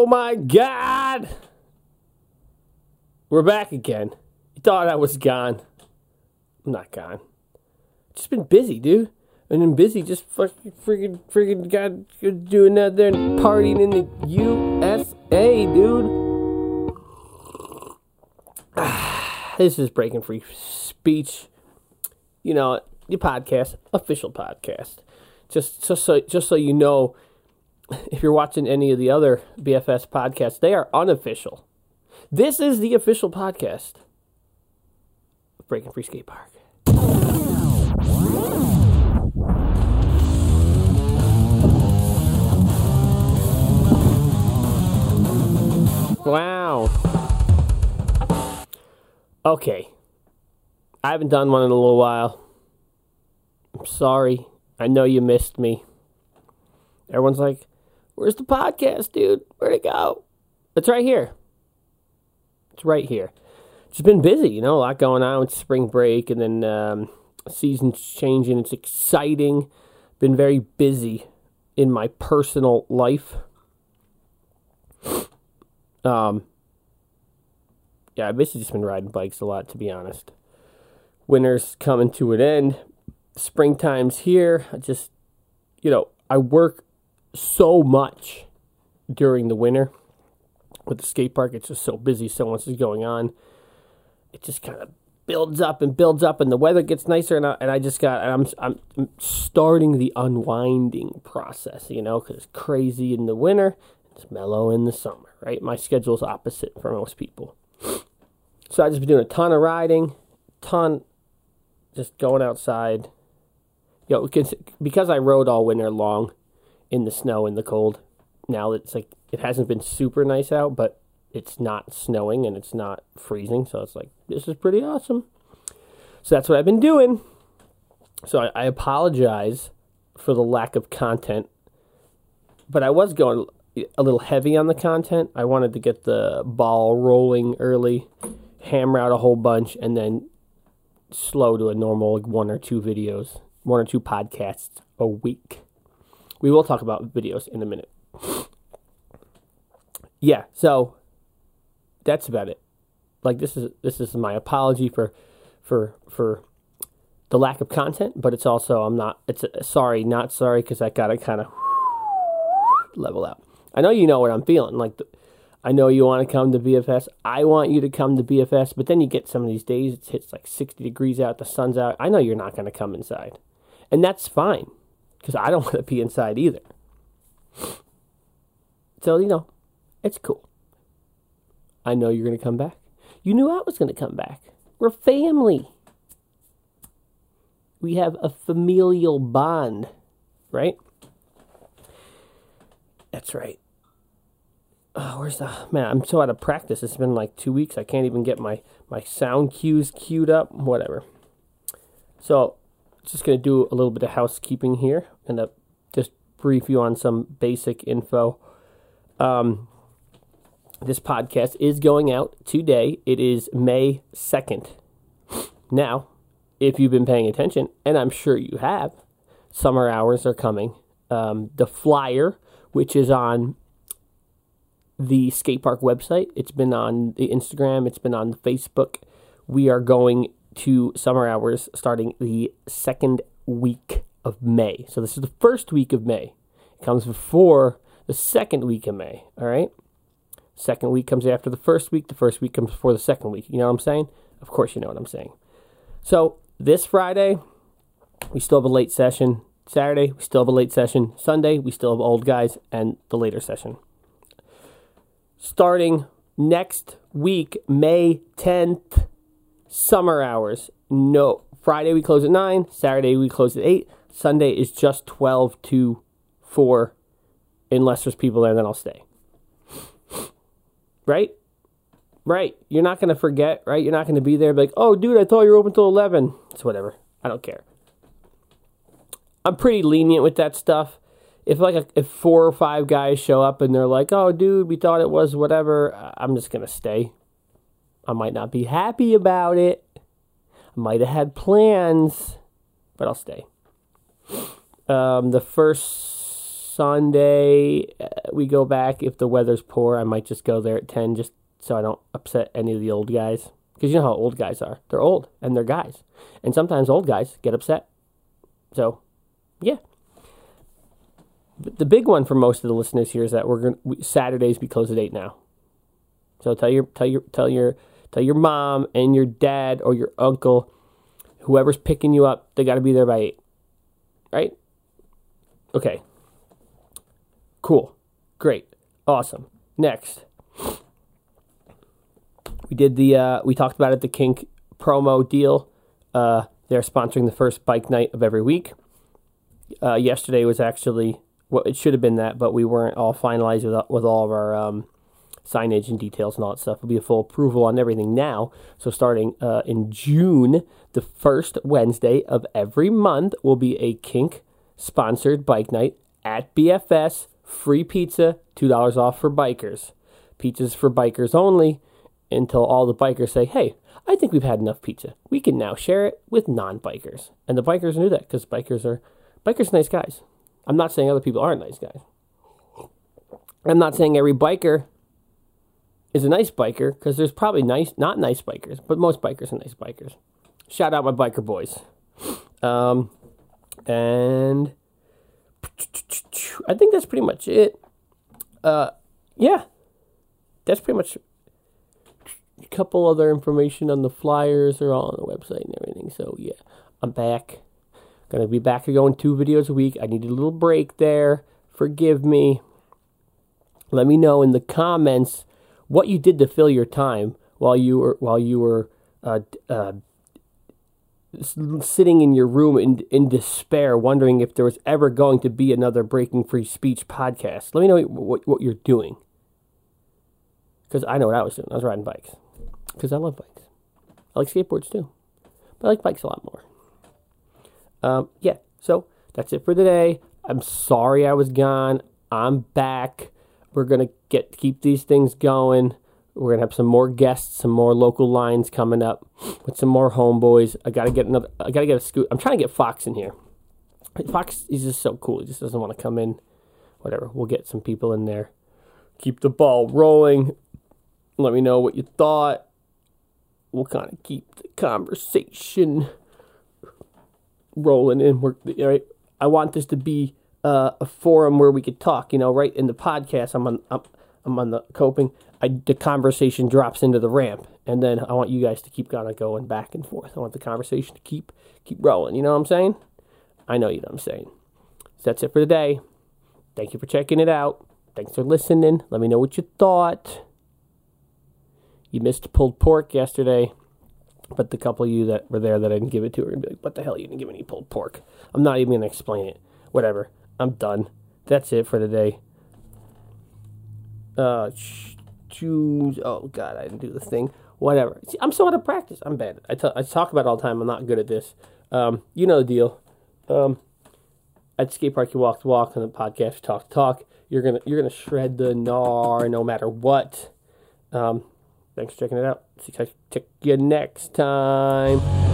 Oh my god! We're back again. You thought I was gone. I'm not gone. Just been busy, dude. And then busy, just fucking freaking freaking got doing that there and partying in the USA, dude. this is breaking free speech. You know, the podcast, official podcast. Just just so just so you know, if you're watching any of the other BFS podcasts, they are unofficial. This is the official podcast of Breaking Free Skate Park. Wow. Okay. I haven't done one in a little while. I'm sorry. I know you missed me. Everyone's like, Where's the podcast, dude? Where'd it go? It's right here. It's right here. It's been busy, you know, a lot going on with spring break and then um, season's changing. It's exciting. Been very busy in my personal life. Um, yeah, I've basically just been riding bikes a lot, to be honest. Winter's coming to an end. Springtime's here. I just, you know, I work so much during the winter with the skate park. It's just so busy, so much is going on. It just kind of builds up and builds up, and the weather gets nicer. And I, and I just got, I'm, I'm, starting the unwinding process, you know, because it's crazy in the winter, it's mellow in the summer, right? My schedule's opposite for most people. So I just been doing a ton of riding, ton, just going outside. You know, because I rode all winter long in the snow in the cold. Now it's like it hasn't been super nice out, but it's not snowing and it's not freezing, so it's like this is pretty awesome. So that's what I've been doing. So I, I apologize for the lack of content, but I was going a little heavy on the content. I wanted to get the ball rolling early, hammer out a whole bunch, and then slow to a normal like one or two videos, one or two podcasts a week. We will talk about videos in a minute. Yeah, so that's about it. Like this is this is my apology for for for the lack of content, but it's also I'm not it's a, sorry, not sorry because I gotta kind of level out. I know you know what I'm feeling. Like the, I know you want to come to BFS. I want you to come to BFS, but then you get some of these days it hits like 60 degrees out, the sun's out. I know you're not going to come inside, and that's fine because I don't want to be inside either. So, you know, it's cool. I know you're going to come back. You knew I was going to come back. We're family. We have a familial bond, right? That's right. Oh, where's the man? I'm so out of practice. It's been like two weeks. I can't even get my my sound cues queued up. Whatever. So just going to do a little bit of housekeeping here and uh, just brief you on some basic info. Um, this podcast is going out today. It is May 2nd. Now, if you've been paying attention, and I'm sure you have, summer hours are coming. Um, the flyer, which is on the skate park website, it's been on the Instagram, it's been on the Facebook. We are going to summer hours starting the second week of May. So this is the first week of May. It comes before the second week of May. All right. Second week comes after the first week. The first week comes before the second week. You know what I'm saying? Of course, you know what I'm saying. So this Friday, we still have a late session. Saturday, we still have a late session. Sunday, we still have old guys and the later session. Starting next week, May 10th, summer hours. No, Friday we close at 9, Saturday we close at 8, Sunday is just 12 to 4. Unless there's people there, then I'll stay. Right? Right. You're not going to forget, right? You're not going to be there like, oh, dude, I thought you were open till 11. It's whatever. I don't care. I'm pretty lenient with that stuff. If like a, if four or five guys show up and they're like, "Oh, dude, we thought it was whatever," I'm just gonna stay. I might not be happy about it. I might have had plans, but I'll stay. Um, the first Sunday uh, we go back. If the weather's poor, I might just go there at 10 just so I don't upset any of the old guys. Because you know how old guys are. They're old and they're guys. And sometimes old guys get upset. So, yeah. But the big one for most of the listeners here is that we're going Saturdays we close at 8 now. So tell your tell your tell your tell your mom and your dad or your uncle whoever's picking you up, they got to be there by 8. Right? Okay. Cool. Great. Awesome. Next. We did the uh, we talked about it the Kink promo deal. Uh, they're sponsoring the first bike night of every week. Uh, yesterday was actually well, it should have been that, but we weren't all finalized with with all of our um, signage and details and all that stuff. It'll be a full approval on everything now. So starting uh, in June, the first Wednesday of every month will be a Kink sponsored bike night at BFS. Free pizza, two dollars off for bikers. Pizzas for bikers only until all the bikers say, hey, I think we've had enough pizza. We can now share it with non-bikers. And the bikers knew that because bikers are bikers are nice guys. I'm not saying other people aren't nice guys. I'm not saying every biker is a nice biker because there's probably nice, not nice bikers, but most bikers are nice bikers. Shout out my biker boys. Um, and I think that's pretty much it. Uh, yeah, that's pretty much a couple other information on the flyers are all on the website and everything. So yeah, I'm back. Gonna be back to going two videos a week. I needed a little break there. Forgive me. Let me know in the comments what you did to fill your time while you were while you were uh, uh, sitting in your room in in despair, wondering if there was ever going to be another Breaking Free Speech podcast. Let me know what what you're doing, because I know what I was doing. I was riding bikes because I love bikes. I like skateboards too, but I like bikes a lot more. Um, yeah, so that's it for today. I'm sorry I was gone. I'm back. We're gonna get keep these things going. We're gonna have some more guests, some more local lines coming up with some more homeboys. I gotta get another. I gotta get a scoot. I'm trying to get Fox in here. Fox is just so cool. He just doesn't want to come in. Whatever. We'll get some people in there. Keep the ball rolling. Let me know what you thought we'll kind of keep the conversation rolling in. We're, right? I want this to be uh, a forum where we could talk. You know, right in the podcast, I'm on I'm, I'm on the coping. I, the conversation drops into the ramp, and then I want you guys to keep kind of going back and forth. I want the conversation to keep keep rolling. You know what I'm saying? I know you know what I'm saying. So that's it for today. Thank you for checking it out. Thanks for listening. Let me know what you thought. You missed pulled pork yesterday, but the couple of you that were there that I didn't give it to are gonna be like, "What the hell? You didn't give any pulled pork." I'm not even gonna explain it. Whatever. I'm done. That's it for today. Uh, choose. Oh God, I didn't do the thing. Whatever. See, I'm so out of practice. I'm bad. I, t- I talk about all the time. I'm not good at this. Um, you know the deal. Um, at skate park, you walk the walk. On the podcast, you talk talk. You're gonna you're gonna shred the gnar no matter what. Um, Thanks for checking it out. See you next time.